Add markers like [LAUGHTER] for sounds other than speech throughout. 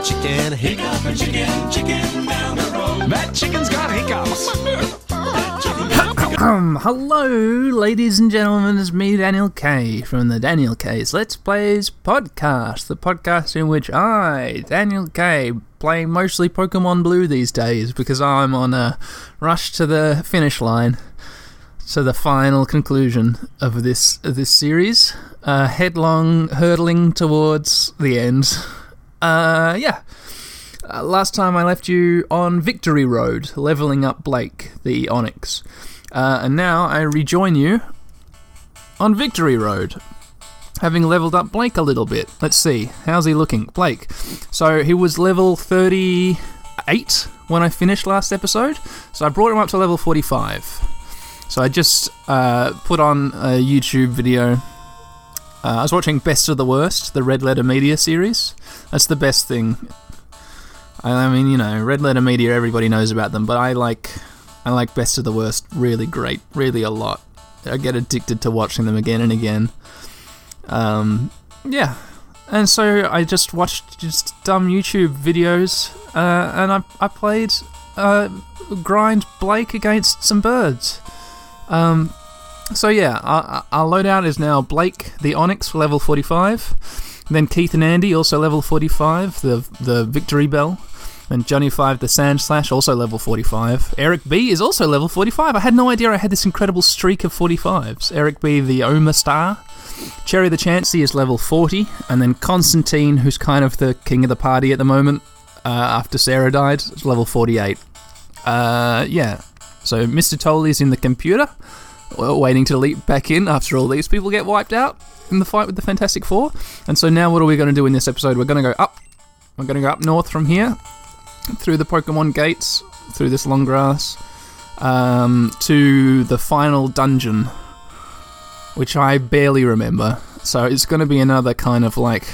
a chicken, hiccup a chicken, chicken down the road. That chicken's got hiccups. [LAUGHS] Hello, ladies and gentlemen. It's me, Daniel K, from the Daniel K's Let's Plays podcast, the podcast in which I, Daniel K, play mostly Pokemon Blue these days because I'm on a rush to the finish line, to the final conclusion of this of this series, uh, headlong hurtling towards the end. Uh, yeah. Uh, last time I left you on Victory Road, leveling up Blake, the Onix. Uh, and now I rejoin you on Victory Road, having leveled up Blake a little bit. Let's see, how's he looking? Blake. So he was level 38 when I finished last episode, so I brought him up to level 45. So I just uh, put on a YouTube video. Uh, I was watching Best of the Worst, the Red Letter Media series. That's the best thing. I mean, you know, Red Letter Media, everybody knows about them, but I like I like Best of the Worst really great, really a lot. I get addicted to watching them again and again. Um, yeah, and so I just watched just dumb YouTube videos, uh, and I I played uh, grind Blake against some birds. Um, so yeah, our, our loadout is now Blake the Onix level 45, then Keith and Andy also level 45, the the Victreebel. And Johnny 5 the Sandslash, also level 45. Eric B is also level 45. I had no idea I had this incredible streak of 45s. Eric B the Omastar. Cherry the Chansey is level 40. And then Constantine, who's kind of the king of the party at the moment uh, after Sarah died, is level 48. Uh, yeah. So Mr. Tolley's in the computer, waiting to leap back in after all these people get wiped out in the fight with the Fantastic Four. And so now what are we going to do in this episode? We're going to go up. We're going to go up north from here through the Pokemon gates, through this long grass, um, to the final dungeon, which I barely remember. So it's going to be another kind of like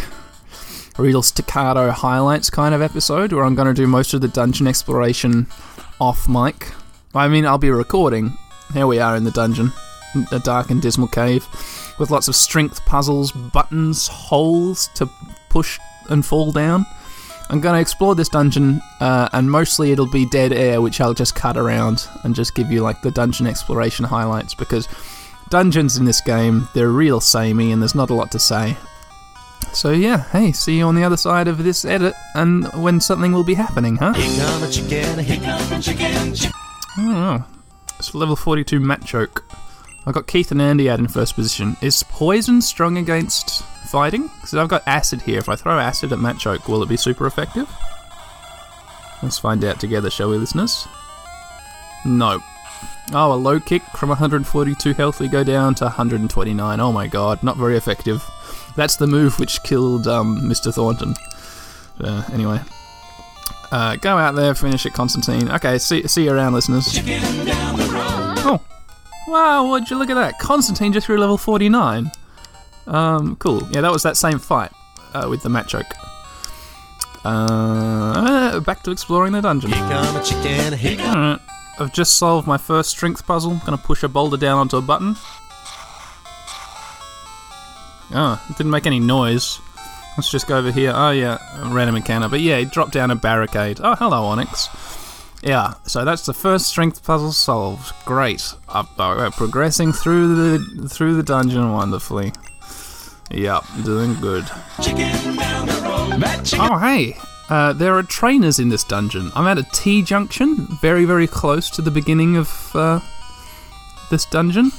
real staccato highlights kind of episode where I'm going to do most of the dungeon exploration off mic. I mean, I'll be recording. Here we are in the dungeon, a dark and dismal cave, with lots of strength puzzles, buttons, holes to push and fall down. I'm going to explore this dungeon, uh, and mostly it'll be dead air, which I'll just cut around and just give you like the dungeon exploration highlights because dungeons in this game they're real samey and there's not a lot to say. So yeah, hey, see you on the other side of this edit, and when something will be happening, huh? Hiccup a chicken, hiccup a chicken, chicken. I don't know. It's level 42 Machoke. I've got Keith and Andy out in first position. Is poison strong against fighting? Because I've got acid here. If I throw acid at Machoke, will it be super effective? Let's find out together, shall we, listeners? No. Oh, a low kick from 142 health, we go down to 129. Oh my god, not very effective. That's the move which killed um, Mr. Thornton. Uh, anyway. Uh, go out there, finish it, Constantine. Okay, see, see you around, listeners. Oh. Wow, would you look at that? Constantine just through level 49. Um, cool. Yeah, that was that same fight uh, with the Machoke. Uh, back to exploring the dungeon. Hiccup a chicken, hiccup. Alright. I've just solved my first strength puzzle. I'm Gonna push a boulder down onto a button. Oh, it didn't make any noise. Let's just go over here. Oh, yeah, random encounter. But yeah, he dropped down a barricade. Oh, hello, Onix. Yeah, so that's the first strength puzzle solved. Great. Up, uh, we're progressing through the through the dungeon wonderfully. Yep, doing good. Oh, hey. Uh, there are trainers in this dungeon. I'm at a T junction, very, very close to the beginning of uh, this dungeon.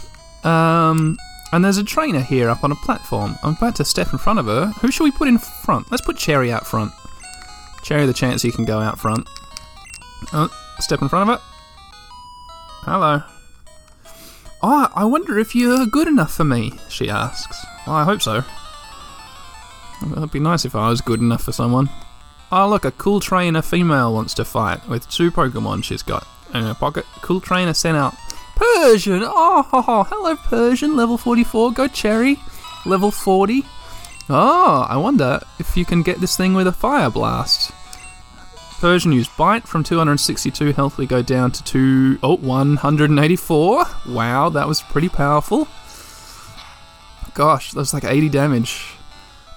Um, and there's a trainer here up on a platform. I'm about to step in front of her. Who should we put in front? Let's put Cherry out front. Cherry, the Chansey can go out front. Oh, step in front of it. Hello. Oh, I wonder if you're good enough for me, she asks. Well, I hope so. It'd be nice if I was good enough for someone. Oh, look, a cool trainer female wants to fight with two Pokemon she's got in her pocket. Cool trainer sent out. Persian! Oh, hello, Persian, level 44. Go Cherry, level 40. Oh, I wonder if you can get this thing with a Fire Blast. Persian used Bite from 262 health. We go down to two, oh, 184. Wow, that was pretty powerful. Gosh, that was like 80 damage.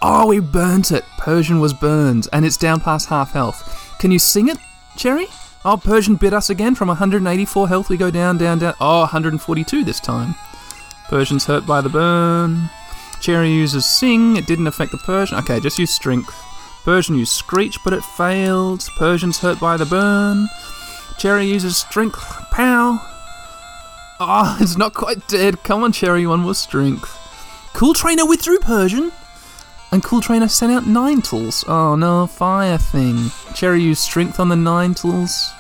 Oh, we burnt it. Persian was burned, and it's down past half health. Can you sing it, Cherry? Oh, Persian bit us again. From 184 health, we go down, down, down. Oh, 142 this time. Persian's hurt by the burn. Cherry uses Sing. It didn't affect the Persian. Okay, just use Strength. Persian used Screech, but it failed. Persian's hurt by the burn. Cherry uses Strength. Pow. Oh, [LAUGHS] it's not quite dead. Come on, Cherry, one more Strength. Cool Trainer withdrew Persian. And Cool Trainer sent out Ninetales. Oh no, Fire thing. Cherry used Strength on the Ninetales.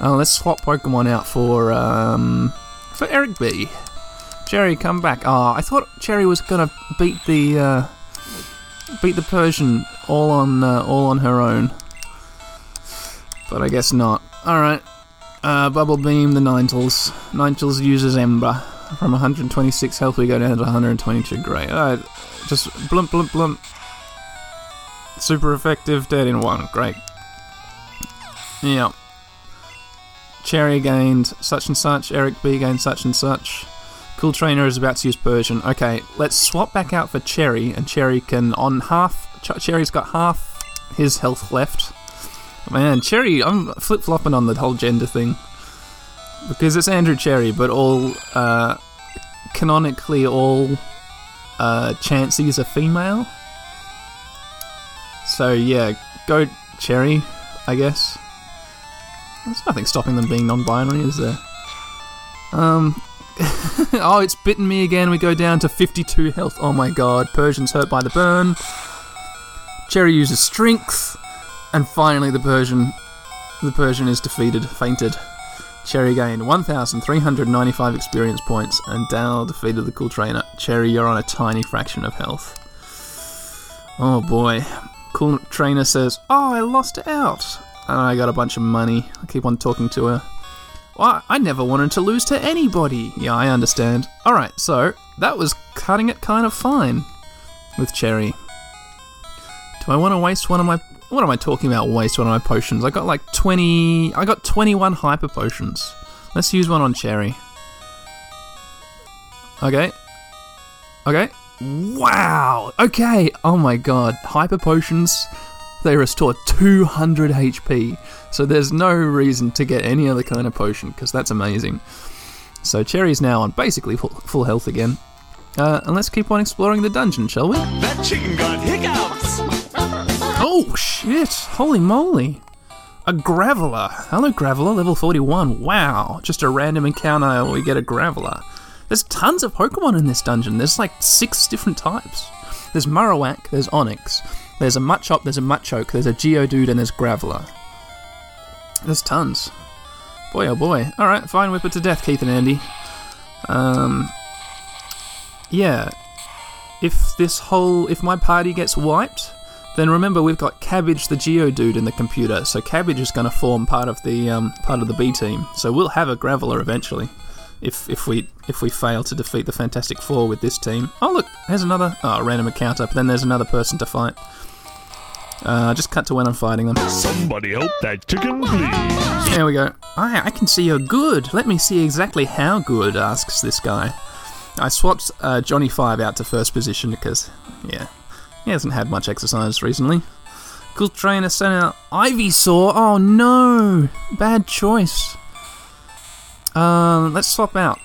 Oh, let's swap Pokemon out for, um, for Eric B. Cherry, come back. Oh, I thought Cherry was gonna beat the, uh, beat the Persian all on, uh, all on her own. But I guess not. Alright. Uh, Bubble Beam, the Ninetales. Ninetales uses Ember. From 126 health, we go down to 122. Great. Alright, just blump, blump, blump. Super effective, dead in one. Great. Yeah. Cherry gained such and such. Eric B gained such and such. Cool Trainer is about to use Persian. Okay, let's swap back out for Cherry, and Cherry can on half. Ch- Cherry's got half his health left. Man, Cherry, I'm flip flopping on the whole gender thing because it's Andrew Cherry, but all uh, canonically all uh, Chanseys a female. So yeah, go Cherry, I guess. There's nothing stopping them being non-binary, is there? Um. [LAUGHS] oh, it's bitten me again. We go down to 52 health. Oh my god, Persian's hurt by the burn. Cherry uses strength, and finally the Persian, the Persian is defeated, fainted. Cherry gained 1,395 experience points, and Dal defeated the cool trainer. Cherry, you're on a tiny fraction of health. Oh boy. Cool trainer says, Oh, I lost it out. And I got a bunch of money. I keep on talking to her. Well, I never wanted to lose to anybody. Yeah, I understand. Alright, so that was cutting it kind of fine with Cherry. Do I want to waste one of my. What am I talking about? Waste one of my potions. I got like 20. I got 21 hyper potions. Let's use one on Cherry. Okay. Okay. Wow. Okay. Oh my god. Hyper potions. They restore 200 HP. So there's no reason to get any other kind of potion because that's amazing. So Cherry's now on basically full, health again. Uh, and let's keep on exploring the dungeon, shall we? That chicken got hiccups. Oh shit! Holy moly! A Graveler. Hello, Graveler, level 41. Wow, just a random encounter, we get a Graveler. There's tons of Pokemon in this dungeon. There's like six different types. There's Marowak, there's Onix, there's a Machop, there's a Machoke, there's a Geodude, and there's Graveler. There's tons. Boy, oh boy. Alright, fine, whip it to death, Keith and Andy. Um, yeah. If this whole, if my party gets wiped, then remember we've got Cabbage the Geodude in the computer, so Cabbage is going to form part of the um, part of the B team. So we'll have a Graveler eventually, if if we if we fail to defeat the Fantastic Four with this team. Oh look, there's another oh, random encounter, but then there's another person to fight. Uh, just cut to when I'm fighting them. Somebody help that chicken, please. There we go. I, I can see you're good. Let me see exactly how good, asks this guy. I swapped uh, Johnny Five out to first position because, yeah, he hasn't had much exercise recently. Cool trainer sent out Ivysaur. Oh no, bad choice. Um, let's swap out.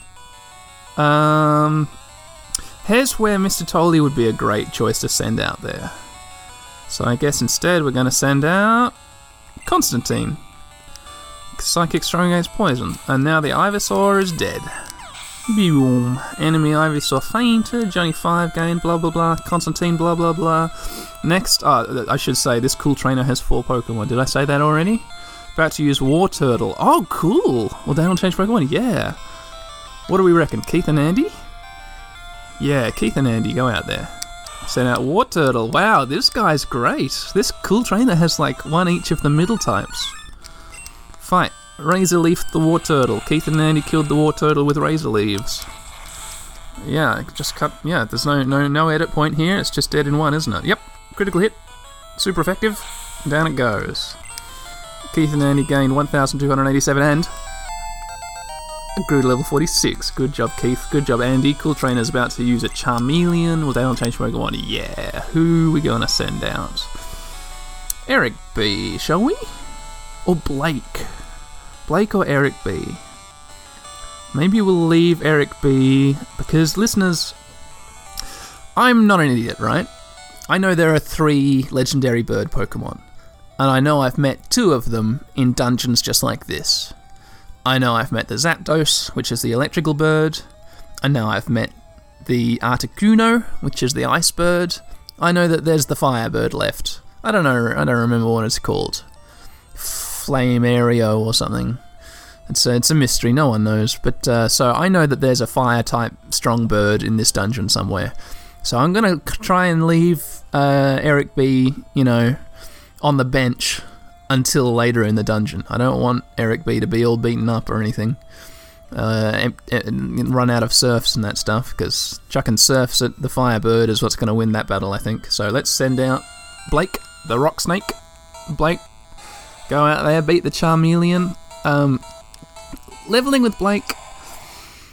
Um, here's where Mr. Tolley would be a great choice to send out there. So I guess instead we're going to send out Constantine. Psychic strong against poison. And now the Ivysaur is dead. Be boom. Enemy Ivysaur fainted. Johnny 5 gained, blah blah blah. Constantine, blah blah blah. Next, uh, I should say, this cool trainer has four Pokemon. Did I say that already? About to use Wartortle. Oh, cool. Well, don't change Pokemon? Yeah. What do we reckon? Keith and Andy? Yeah, Keith and Andy, go out there. Send out Wartortle. Wow, this guy's great. This cool trainer has like one each of the middle types. Fight. Razor Leaf the Wartortle. Keith and Andy killed the War Turtle with Razor Leaves. Yeah, just cut. Yeah, there's no no no edit point here. It's just dead in one, isn't it? Yep. Critical hit. Super effective. Down it goes. Keith and Andy gained 1,287 and Grew to level 46. Good job, Keith. Good job, Andy. Cool Trainer's about to use a Charmeleon. Will they all change Pokemon? Yeah. Who we gonna send out? Eric B, shall we? Or Blake? Blake or Eric B? Maybe we'll leave Eric B because listeners, I'm not an idiot, right? I know there are three legendary bird Pokemon, and I know I've met two of them in dungeons just like this. I know I've met the Zapdos, which is the electrical bird. I know I've met the Articuno, which is the ice bird. I know that there's the firebird left. I don't know. I don't remember what it's called. Flame Aereo or something. It's a, it's a mystery. No one knows. But uh, so I know that there's a fire type strong bird in this dungeon somewhere. So I'm gonna try and leave uh, Eric B. You know, on the bench until later in the dungeon. I don't want Eric B to be all beaten up or anything. Uh, em- em- run out of surfs and that stuff because chucking surfs at the Firebird is what's going to win that battle, I think. So let's send out Blake, the Rock Snake. Blake, go out there, beat the Charmeleon. Um, leveling with Blake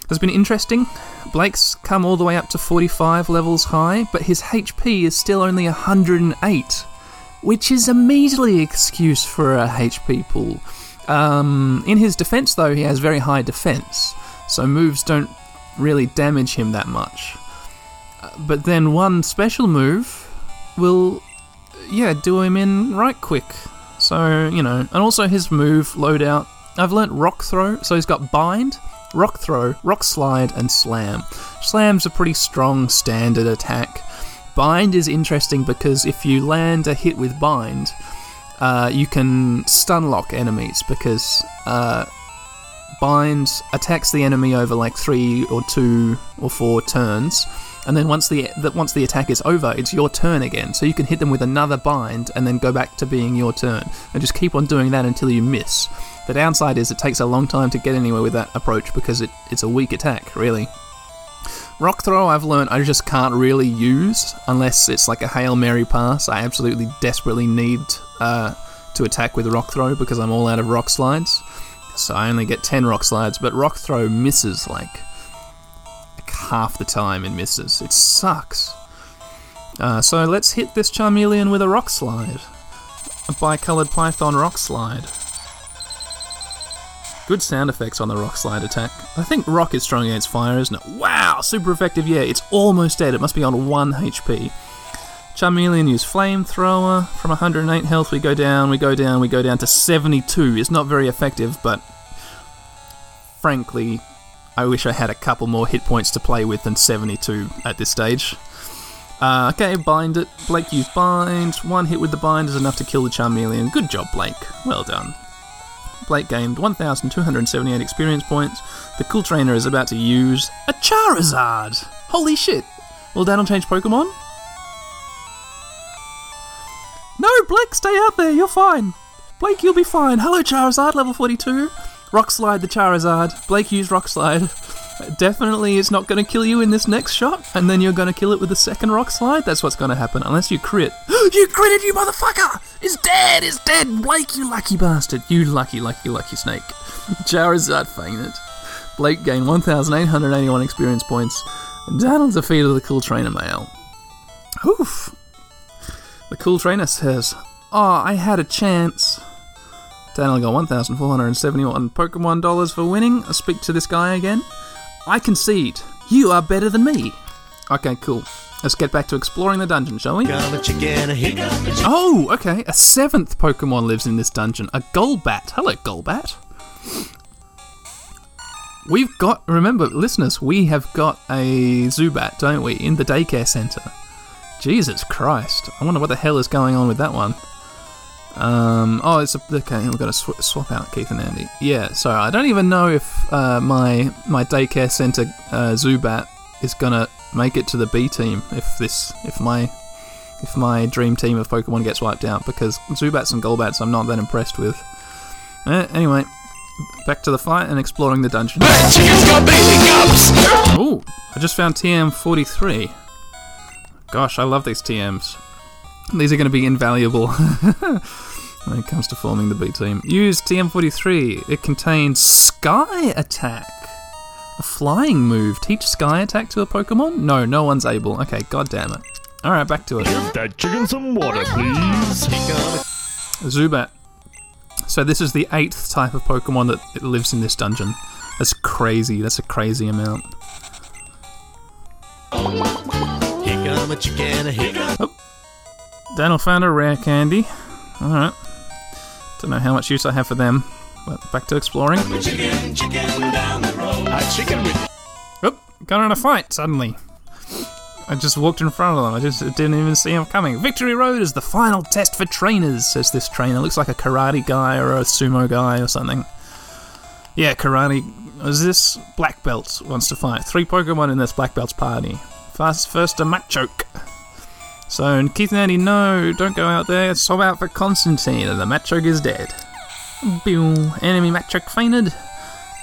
has been interesting. Blake's come all the way up to 45 levels high, but his HP is still only 108 which is a measly excuse for a HP pool. Um, in his defense, though, he has very high defense, so moves don't really damage him that much. Uh, But then one special move will, yeah, do him in right quick. So, you know, and also his move loadout. I've learnt Rock Throw, so he's got Bind, Rock Throw, Rock Slide, and Slam. Slam's a pretty strong standard attack. Bind is interesting because if you land a hit with Bind, uh, you can stun lock enemies because uh, Bind attacks the enemy over like three or two or four turns, and then once the, once the attack is over, it's your turn again. So you can hit them with another Bind and then go back to being your turn, and just keep on doing that until you miss. The downside is it takes a long time to get anywhere with that approach because it, it's a weak attack, really. Rock throw, I've learned I just can't really use unless it's like a hail mary pass. I absolutely desperately need uh, to attack with rock throw because I'm all out of rock slides. So I only get ten rock slides, but rock throw misses like half the time. It misses. It sucks. Uh, so let's hit this Charmeleon with a rock slide, a bicolored Python rock slide. Good sound effects on the rock slide attack. I think rock is strong against fire, isn't it? Wow, super effective. Yeah, it's almost dead. It must be on 1 HP. Charmeleon used flamethrower. From 108 health, we go down, we go down, we go down to 72. It's not very effective, but frankly, I wish I had a couple more hit points to play with than 72 at this stage. Uh, okay, bind it. Blake used bind. One hit with the bind is enough to kill the Charmeleon. Good job, Blake. Well done. Blake gained 1,278 experience points. The cool trainer is about to use a Charizard. Holy shit! Will Daniel change Pokemon? No, Blake, stay out there. You're fine. Blake, you'll be fine. Hello, Charizard, level 42. Rock Slide the Charizard. Blake used Rock Slide. Definitely it's not going to kill you in this next shot, and then you're going to kill it with the second Rock Slide. That's what's going to happen, unless you crit. [GASPS] you critted, you motherfucker! It's dead! It's dead! Blake, you lucky bastard! You lucky, lucky, lucky snake. Charizard fainted. Blake gained 1,881 experience points. Daniel defeated the cool trainer male. Oof. The cool trainer says, Oh, I had a chance. Daniel got 1,471 Pokemon dollars for winning. I speak to this guy again. I concede. You are better than me. Okay, cool. Let's get back to exploring the dungeon, shall we? Got a chicken, a hiccup. Oh, okay. A seventh Pokemon lives in this dungeon. A Golbat. Hello, Golbat. We've got, remember, listeners, we have got a Zubat, don't we, in the daycare center. Jesus Christ. I wonder what the hell is going on with that one. Um, oh, it's a, okay. We've got to sw- swap out Keith and Andy. Yeah, sorry. I don't even know if uh, my my daycare center uh, Zubat is gonna make it to the B team if this if my if my dream team of Pokemon gets wiped out because Zubats and Golbats I'm not that impressed with. Eh, anyway, back to the fight and exploring the dungeon. Chicken's got big hiccups! Oh, I just found TM43. Gosh, I love these TMs. These are going to be invaluable [LAUGHS] when it comes to forming the B team. Use TM43. It contains Sky Attack. A flying move. Teach sky attack to a Pokemon? No, no one's able. Okay, god damn it. Alright, back to it. That chicken some water, please. Zubat. So this is the eighth type of Pokemon that lives in this dungeon. That's crazy. That's a crazy amount. Here come a chicken, here come Daniel found a rare candy. Alright. Don't know how much use I have for them. But back to exploring. a chicken, chicken down the road. A chicken with Oh, got in a fight suddenly. I just walked in front of them. I just didn't even see him coming. Victory Road is the final test for trainers, says this trainer. Looks like a karate guy or a sumo guy or something. Yeah, karate. Is this black belt wants to fight? Three Pokemon in this black belt's party. First, first a Machoke. So Keith and Andy, no, don't go out there. Sob out for Constantine, and the Machoke is dead. Pew. Enemy Machoke fainted.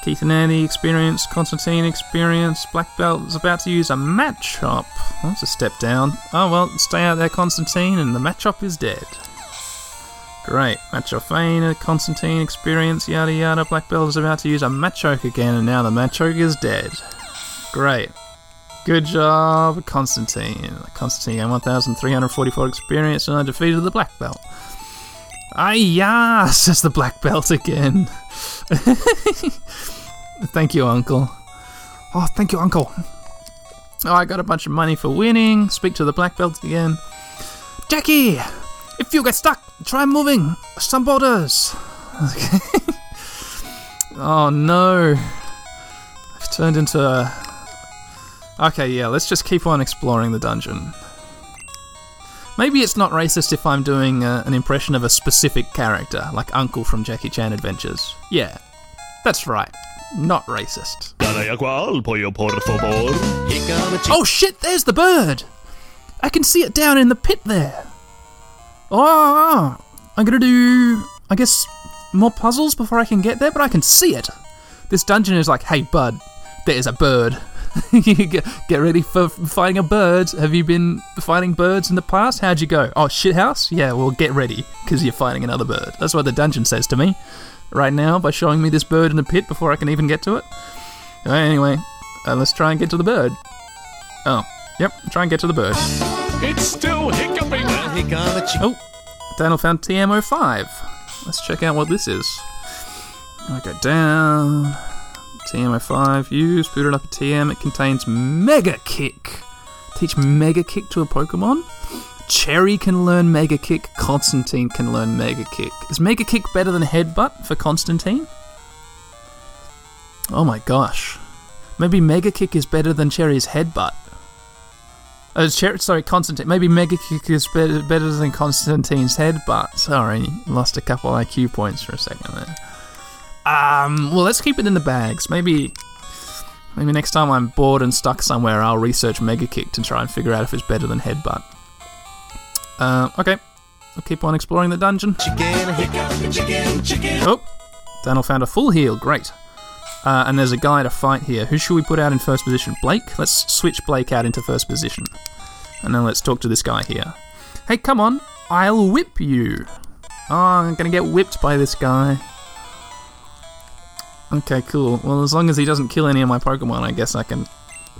Keith and Andy experience, Constantine experience, Black Belt is about to use a match Machop. Oh, that's a step down. Oh well, stay out there, Constantine, and the match Machop is dead. Great. Machop fainted, Constantine experience, yada yada. Black Belt is about to use a Machoke again, and now the Machoke is dead. Great. Good job, Constantine. Constantine gained 1,344 experience and I defeated the Black Belt. Ah, yeah, [LAUGHS] says the Black Belt again. [LAUGHS] thank you, Uncle. Oh, thank you, Uncle. Oh, I got a bunch of money for winning. Speak to the Black Belt again. Jackie, if you get stuck, try moving some borders. Okay. [LAUGHS] oh no, I've turned into a. Okay, yeah, let's just keep on exploring the dungeon. Maybe it's not racist if I'm doing uh, an impression of a specific character, like Uncle from Jackie Chan Adventures. Yeah, that's right. Not racist. Oh shit, there's the bird! I can see it down in the pit there. Oh, I'm gonna do, I guess, more puzzles before I can get there, but I can see it. This dungeon is like, hey bud, there's a bird. [LAUGHS] get get ready for fighting a bird. Have you been fighting birds in the past? How'd you go? Oh, shithouse? Yeah, well, get ready, because you're fighting another bird. That's what the dungeon says to me right now by showing me this bird in the pit before I can even get to it. Anyway, uh, let's try and get to the bird. Oh, yep, try and get to the bird. It's still hiccuping. Here come a chicken. Oh, Daniel found TM05. Let's check out what this is. I go down. TM05, use, boot it up a TM. It contains Mega Kick. Teach Mega Kick to a Pokemon? Cherry can learn Mega Kick, Constantine can learn Mega Kick. Is Mega Kick better than Headbutt for Constantine? Oh my gosh. Maybe Mega Kick is better than Cherry's Headbutt. Oh, Cher- sorry, Constantine. Maybe Mega Kick is better, better than Constantine's Headbutt. Sorry, lost a couple IQ points for a second there. Um, well, let's keep it in the bags. Maybe, maybe next time I'm bored and stuck somewhere, I'll research Mega Kick to try and figure out if it's better than Headbutt. Uh, okay, I'll keep on exploring the dungeon. Chicken, chicken, chicken. Oh, Daniel found a full heal. Great. Uh, and there's a guy to fight here. Who should we put out in first position? Blake? Let's switch Blake out into first position. And then let's talk to this guy here. Hey, come on. I'll whip you. Oh, I'm to get whipped by this guy. Okay, cool. Well, as long as he doesn't kill any of my Pokemon, I guess I can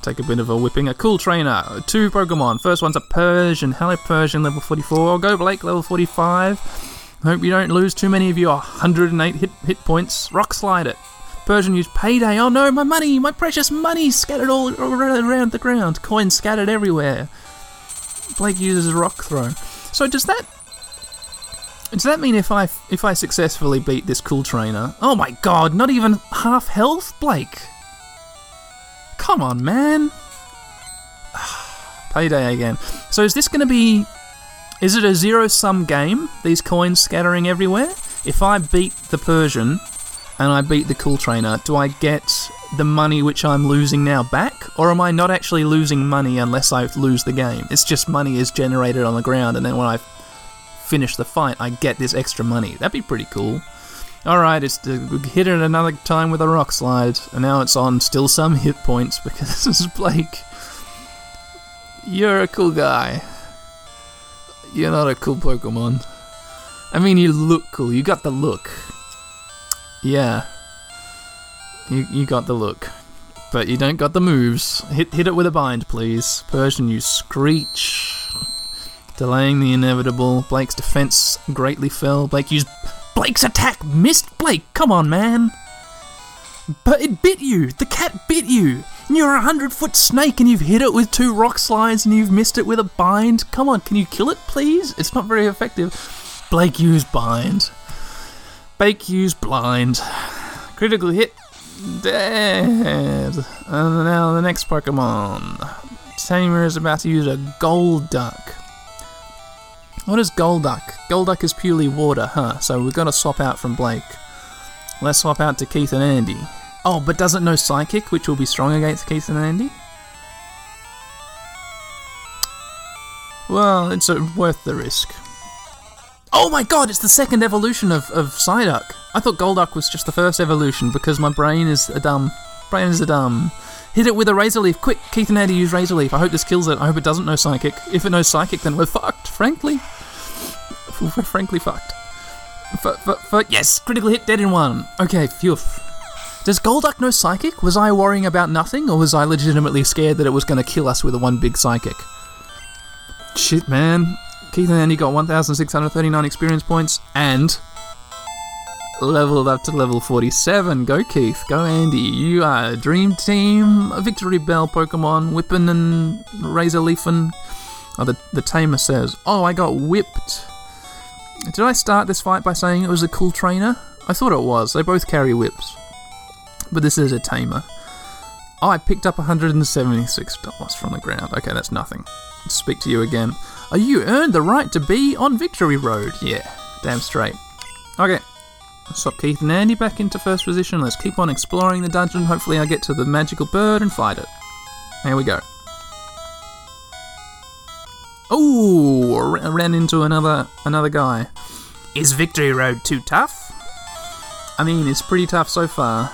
take a bit of a whipping. A cool trainer. Two Pokemon. First one's a Persian. Hello, Persian, level 44. I'll Go, Blake, level 45. Hope you don't lose too many of your 108 hit, hit points. Rock slide it. Persian used payday. Oh no, my money, my precious money scattered all around the ground. Coins scattered everywhere. Blake uses rock throw. So does that does that mean if I if I successfully beat this cool trainer? Oh my god, not even half health, Blake. Come on, man. [SIGHS] Payday again. So is this going to be is it a zero sum game? These coins scattering everywhere? If I beat the Persian and I beat the cool trainer, do I get the money which I'm losing now back? Or am I not actually losing money unless I lose the game? It's just money is generated on the ground and then when I finish the fight, I get this extra money. That'd be pretty cool. Alright, it's hit it another time with a rock slide, and now it's on still some hit points because [LAUGHS] this is Blake. You're a cool guy. You're not a cool Pokemon. I mean, you look cool. You got the look. Yeah. You, you got the look. but you don't got the moves. Hit hit it with a bind, please. Persian, you screech. Delaying the inevitable. Blake's defense greatly fell. Blake used Blake's attack missed Blake. Come on, man. But it bit you. The cat bit you. And you're a hundred foot snake and you've hit it with two rock slides and you've missed it with a bind. Come on, can you kill it, please? It's not very effective. Blake used bind. Bake used blind. Critical hit. Dead. And now the next Pokemon. Tamer is about to use a Golduck. What is Golduck? Golduck is purely water, huh? So we've got to swap out from Blake. Let's swap out to Keith and Andy. Oh, but doesn't know Psychic, which will be strong against Keith and Andy? Well, it's uh, worth the risk. Oh my god, it's the second evolution of, of Psyduck. I thought Golduck was just the first evolution because my brain is a dumb. Brain is a dumb. Hit it with a Razor Leaf. Quick, Keith and Andy use Razor Leaf. I hope this kills it. I hope it doesn't know Psychic. If it knows Psychic, then we're fucked, frankly. [LAUGHS] We're frankly fucked. For, for, for, yes, critical hit, dead in one. Okay, phew. Does Golduck know Psychic? Was I worrying about nothing, or was I legitimately scared that it was going to kill us with a one big Psychic? Shit, man. Keith and Andy got 1,639 experience points and leveled up to level 47. Go, Keith. Go, Andy. You are a dream team. A Victreebel Pokemon. Whippin' and Razor Leafin'. Oh, the, the tamer says, Oh, I got whipped. Did I start this fight by saying it was a cool trainer? I thought it was. They both carry whips. But this is a tamer. Oh, I picked up $176 from the ground. Okay, that's nothing. Speak to you again. Oh, you earned the right to be on Victory Road. Yeah, damn straight. Okay, swap Keith and Andy back into first position. Let's keep on exploring the dungeon. Hopefully, I get to the magical bird and fight it. Here we go. Oh, r- ran into another another guy. Is Victory Road too tough? I mean, it's pretty tough so far.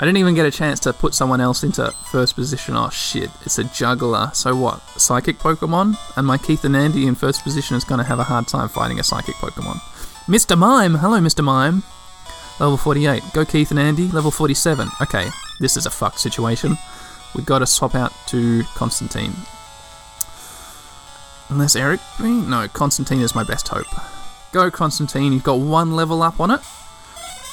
I didn't even get a chance to put someone else into first position. Oh shit, it's a juggler. So what? Psychic Pokemon? And my Keith and Andy in first position is going to have a hard time fighting a psychic Pokemon. Mr. Mime! Hello, Mr. Mime. Level 48. Go Keith and Andy. Level 47. Okay, this is a fucked situation. We've got to swap out to Constantine. Unless Eric. No, Constantine is my best hope. Go, Constantine. You've got one level up on it.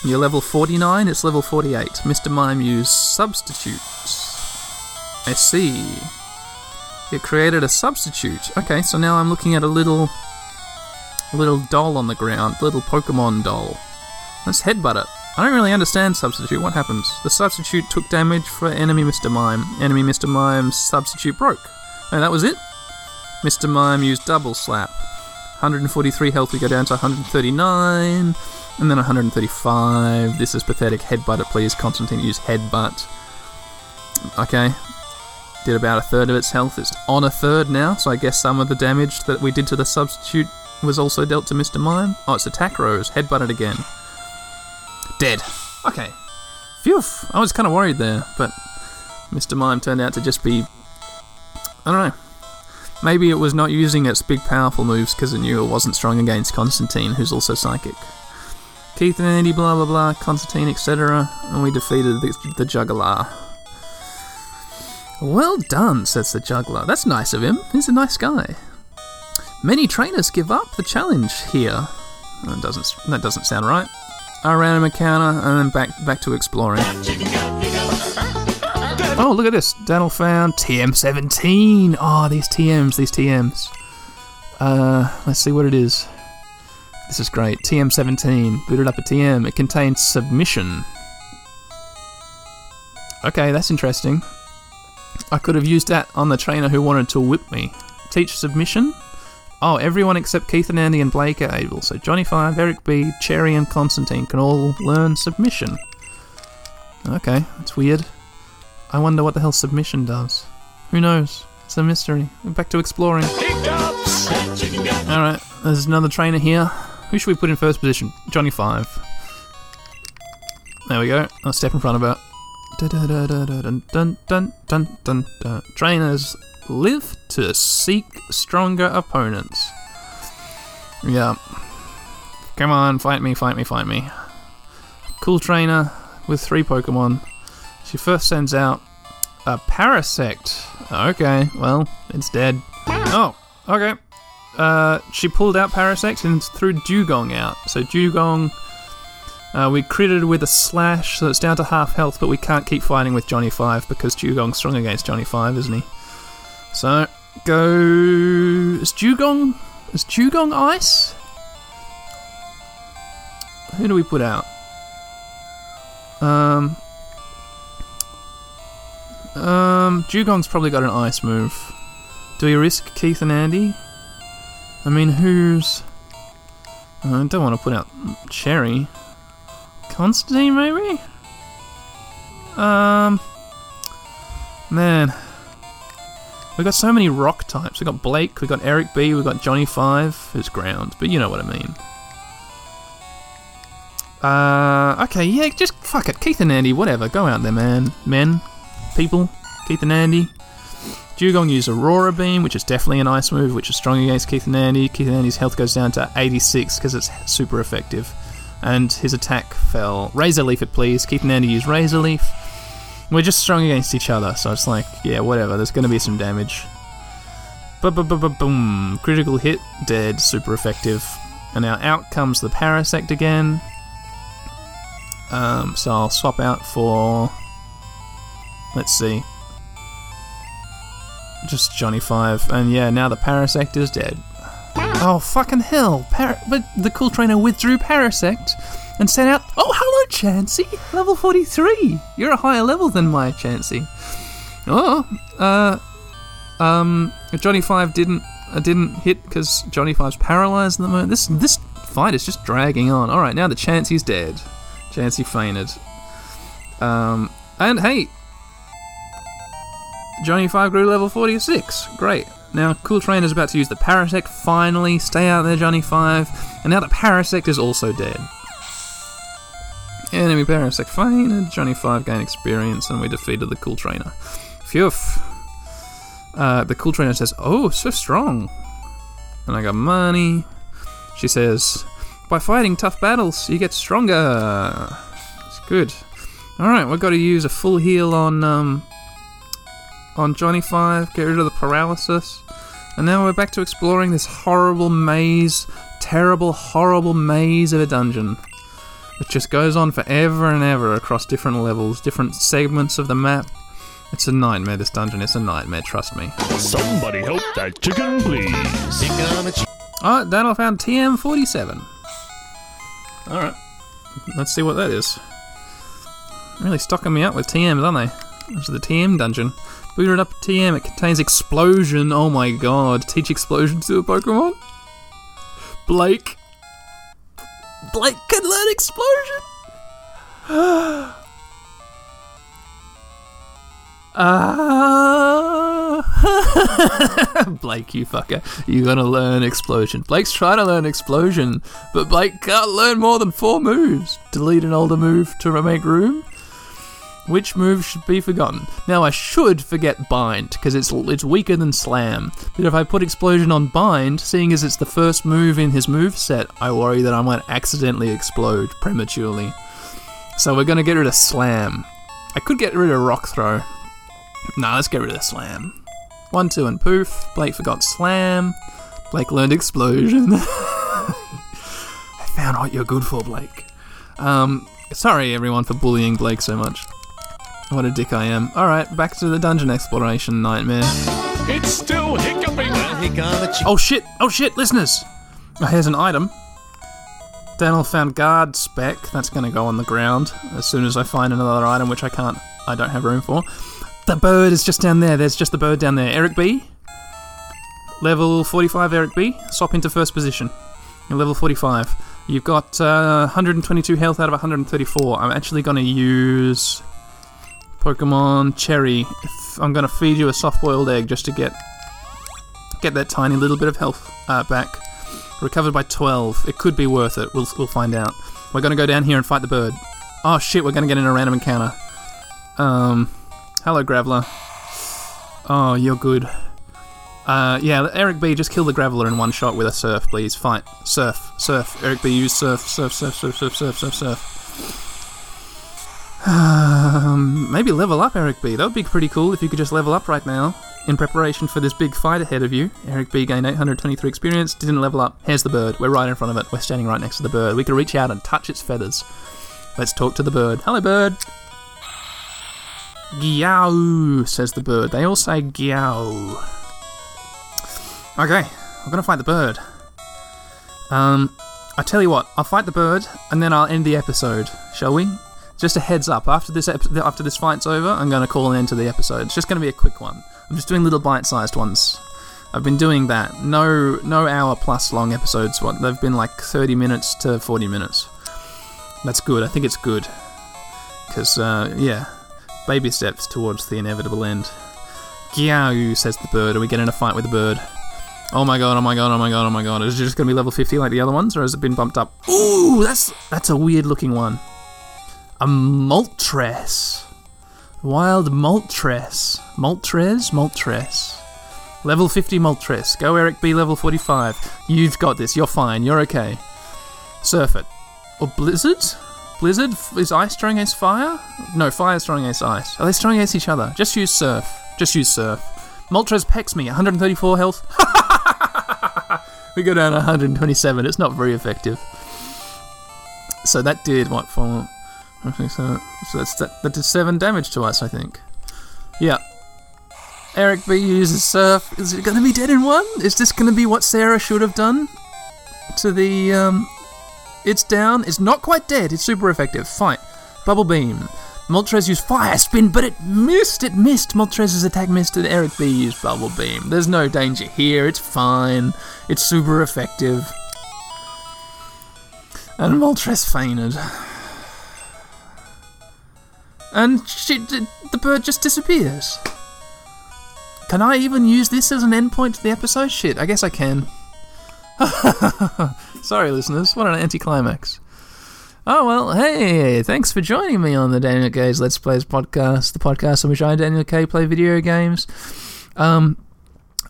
You're level 49, it's level 48. Mr. Mime used substitute. I see. It created a substitute. Okay, so now I'm looking at a little little doll on the ground, little Pokemon doll. Let's headbutt it. I don't really understand substitute. What happens? The substitute took damage for enemy Mr. Mime. Enemy Mr. Mime's substitute broke. And that was it? Mr. Mime used double slap. 143 health, we go down to 139. And then 135. This is pathetic. Headbutt it, please. Constantine use headbutt. Okay. Did about a third of its health. It's on a third now, so I guess some of the damage that we did to the substitute was also dealt to Mr. Mime. Oh, it's attack rose. Headbutt it again. Dead. Okay. Phew. I was kind of worried there, but Mr. Mime turned out to just be. I don't know. Maybe it was not using its big powerful moves because it knew it wasn't strong against Constantine, who's also psychic. Keith and Andy, blah blah blah, Constantine, etc. And we defeated the, the juggler. Well done, says the juggler. That's nice of him. He's a nice guy. Many trainers give up the challenge here. That doesn't that doesn't sound right. I ran a encounter and then back back to exploring. Oh, look at this. Daniel found TM17. Oh, these TMs, these TMs. Uh, let's see what it is. This is great. TM17. Booted up a TM. It contains submission. Okay, that's interesting. I could have used that on the trainer who wanted to whip me. Teach submission? Oh, everyone except Keith and Andy and Blake eh, are able. So Johnny Five, Eric B, Cherry, and Constantine can all learn submission. Okay, that's weird. I wonder what the hell submission does. Who knows? It's a mystery. Back to exploring. Alright, there's another trainer here. Who should we put in first position? Johnny Five. There we go. I'll step in front of her. Dun, dun, dun, dun, dun, dun. Trainers live to seek stronger opponents. Yeah. Come on, fight me, fight me, fight me. Cool trainer with three Pokemon. She first sends out A Parasect. Okay, well, it's dead. Oh, okay. Uh, she pulled out Parasect and threw Dewgong out. So Dewgong, uh, we critted with a slash, so it's down to half health, but we can't keep fighting with Johnny Five because Dewgong's strong against Johnny Five, isn't he? So go. Is Dewgong? Is Dewgong ice? Who do we put out? Um. Um, Dewgong's probably got an ice move. Do we risk Keith and Andy? I mean, who's. I don't want to put out Cherry. Constantine, maybe? Um. Man. We got so many rock types. We've got Blake, we've got Eric B, we've got Johnny Five, who's ground, but you know what I mean. Uh, okay, yeah, just fuck it. Keith and Andy, whatever. Go out there, man. Men, people, Keith and Andy. Dewgong used Aurora Beam, which is definitely an ice move, which is strong against Keith and Andy. Keith and Andy's health goes down to 86 because it's super effective. And his attack fell. Razor Leaf it, please. Keith and Andy use Razor Leaf. We're just strong against each other, so it's like, yeah, whatever. There's to be some damage. Boom. Critical hit, dead, super effective. And now out comes the Parasect again. Um, so I'll swap out for. Let's see. Just Johnny Five, and yeah, now the Parasect is dead. Oh fucking hell! But the cool trainer withdrew Parasect and sent out. Oh hello, Chansey, level forty-three. You're a higher level than my Chansey. Oh, uh, um, Johnny Five didn't uh, didn't hit because Johnny Five's paralyzed at the moment. This this fight is just dragging on. All right, now the Chansey's dead. Chansey fainted. Um, and hey, Johnny 5 grew level 46. Great. Now, Cool Train is about to use the Parasect. Finally, stay out there, Johnny 5. And now the Parasect is also dead. Enemy Parasect fainted. Johnny 5 gained experience, and we defeated the Cool Trainer. Phew. Uh, the Cool Trainer says, Oh, so strong. And I got money. She says, By fighting tough battles, you get stronger. It's good. Alright, we've got to use a full heal on, um, on Johnny Five, get rid of the paralysis, and now we're back to exploring this horrible maze, terrible, horrible maze of a dungeon. It just goes on forever and ever across different levels, different segments of the map. It's a nightmare, this dungeon. It's a nightmare, trust me. Somebody help that chicken, please. Alright, Dan, I found TM47. Alright, let's see what that is. Really stocking me up with TMs, aren't they? This is the TM dungeon. Booted up TM, it contains explosion. Oh my god. Teach explosion to a Pokemon? Blake. Blake can learn explosion? [GASPS] Ah. [LAUGHS] Blake, you fucker. You're gonna learn explosion. Blake's trying to learn explosion, but Blake can't learn more than four moves. Delete an older move to make room. Which move should be forgotten? Now I should forget Bind because it's it's weaker than Slam. But if I put Explosion on Bind, seeing as it's the first move in his move set, I worry that I might accidentally explode prematurely. So we're gonna get rid of Slam. I could get rid of Rock Throw. Nah, let's get rid of Slam. One, two, and poof. Blake forgot Slam. Blake learned Explosion. [LAUGHS] I found what you're good for, Blake. Um, sorry everyone for bullying Blake so much. What a dick I am. Alright, back to the dungeon exploration nightmare. It's still hiccuping. Oh shit! Oh shit, listeners! Oh, here's an item. Daniel found guard spec. That's gonna go on the ground as soon as I find another item, which I can't. I don't have room for. The bird is just down there. There's just the bird down there. Eric B. Level 45, Eric B. Swap into first position. You're level 45. You've got uh, 122 health out of 134. I'm actually gonna use Pokemon Cherry. If I'm gonna feed you a soft-boiled egg just to get get that tiny little bit of health uh, back. Recovered by 12. It could be worth it. We'll, we'll find out. We're gonna go down here and fight the bird. Oh shit, we're gonna get in a random encounter. Um, hello Graveler. Oh, you're good. Uh, yeah, Eric B, just kill the Graveler in one shot with a surf, please. Fight. Surf. Surf. Eric B, use surf. Surf, surf, surf, surf, surf, surf, surf. Um, maybe level up Eric B. That would be pretty cool if you could just level up right now in preparation for this big fight ahead of you. Eric B gained 823 experience, didn't level up. Here's the bird. We're right in front of it. We're standing right next to the bird. We can reach out and touch its feathers. Let's talk to the bird. Hello, bird. Giao, says the bird. They all say Giao. Okay, I'm gonna fight the bird. Um, I tell you what, I'll fight the bird and then I'll end the episode. Shall we? Just a heads up. After this epi- after this fight's over, I'm gonna call an end to the episode. It's just gonna be a quick one. I'm just doing little bite-sized ones. I've been doing that. No, no hour plus long episodes. What they've been like 30 minutes to 40 minutes. That's good. I think it's good. Because, uh, yeah, baby steps towards the inevitable end. Gyow, says the bird. Are we getting in a fight with the bird? Oh my god, oh my god, oh my god, oh my god. Is it just going to be level 50 like the other ones, or has it been bumped up? Ooh, that's that's a weird looking one. A Moltres. Wild Moltres. Moltres? Moltres. Level 50 Moltres. Go Eric B, level 45. You've got this. You're fine. You're okay. Surf it. Or Blizzard? Blizzard? Is ice throwing against fire? No, fire's throwing against ice. Are they throwing against each other? Just use surf. Just use surf. Moltres pecks me. 134 health. [LAUGHS] we go down 127. It's not very effective. So that did what for? Think so. So that's that, that did seven damage to us, I think. Yeah. Eric B uses surf. Is it going to be dead in one? Is this going to be what Sarah should have done to the um, it's down. It's not quite dead. It's super effective. Fight. Bubble beam. Moltres used fire spin, but it missed. It missed. Moltres' attack missed, and Eric B used bubble beam. There's no danger here. It's fine. It's super effective. And Moltres fainted. And she, the bird just disappears. Can I even use this as an endpoint to the episode? Shit, I guess I can. [LAUGHS] Sorry, listeners. What an anticlimax. Oh, well, hey, thanks for joining me on the Daniel K's Let's Plays podcast, the podcast in which I, Daniel K, play video games. Um,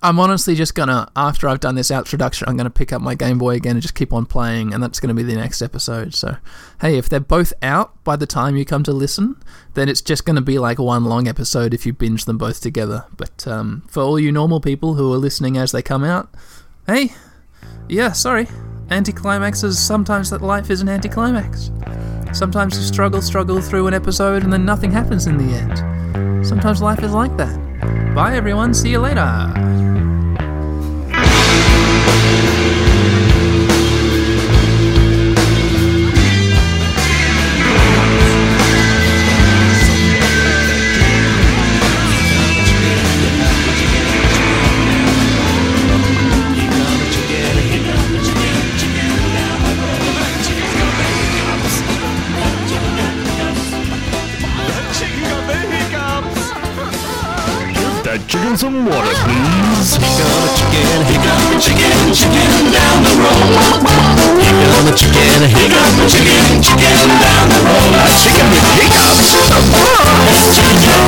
I'm honestly just gonna, after I've done this introduction, I'm gonna pick up my Game Boy again and just keep on playing, and that's gonna be the next episode. So, hey, if they're both out by the time you come to listen, then it's just gonna be like one long episode if you binge them both together. But um, for all you normal people who are listening as they come out, hey, yeah, sorry. Anticlimaxes, sometimes that life is an anticlimax. Sometimes you struggle, struggle through an episode and then nothing happens in the end. Sometimes life is like that. Bye, everyone. See you later. chicken some water, please. Here come the chicken, here come the chicken, chicken down the road. Here come the chicken, here come the chicken, chicken down the road. A chicken with hiccups. Chicken.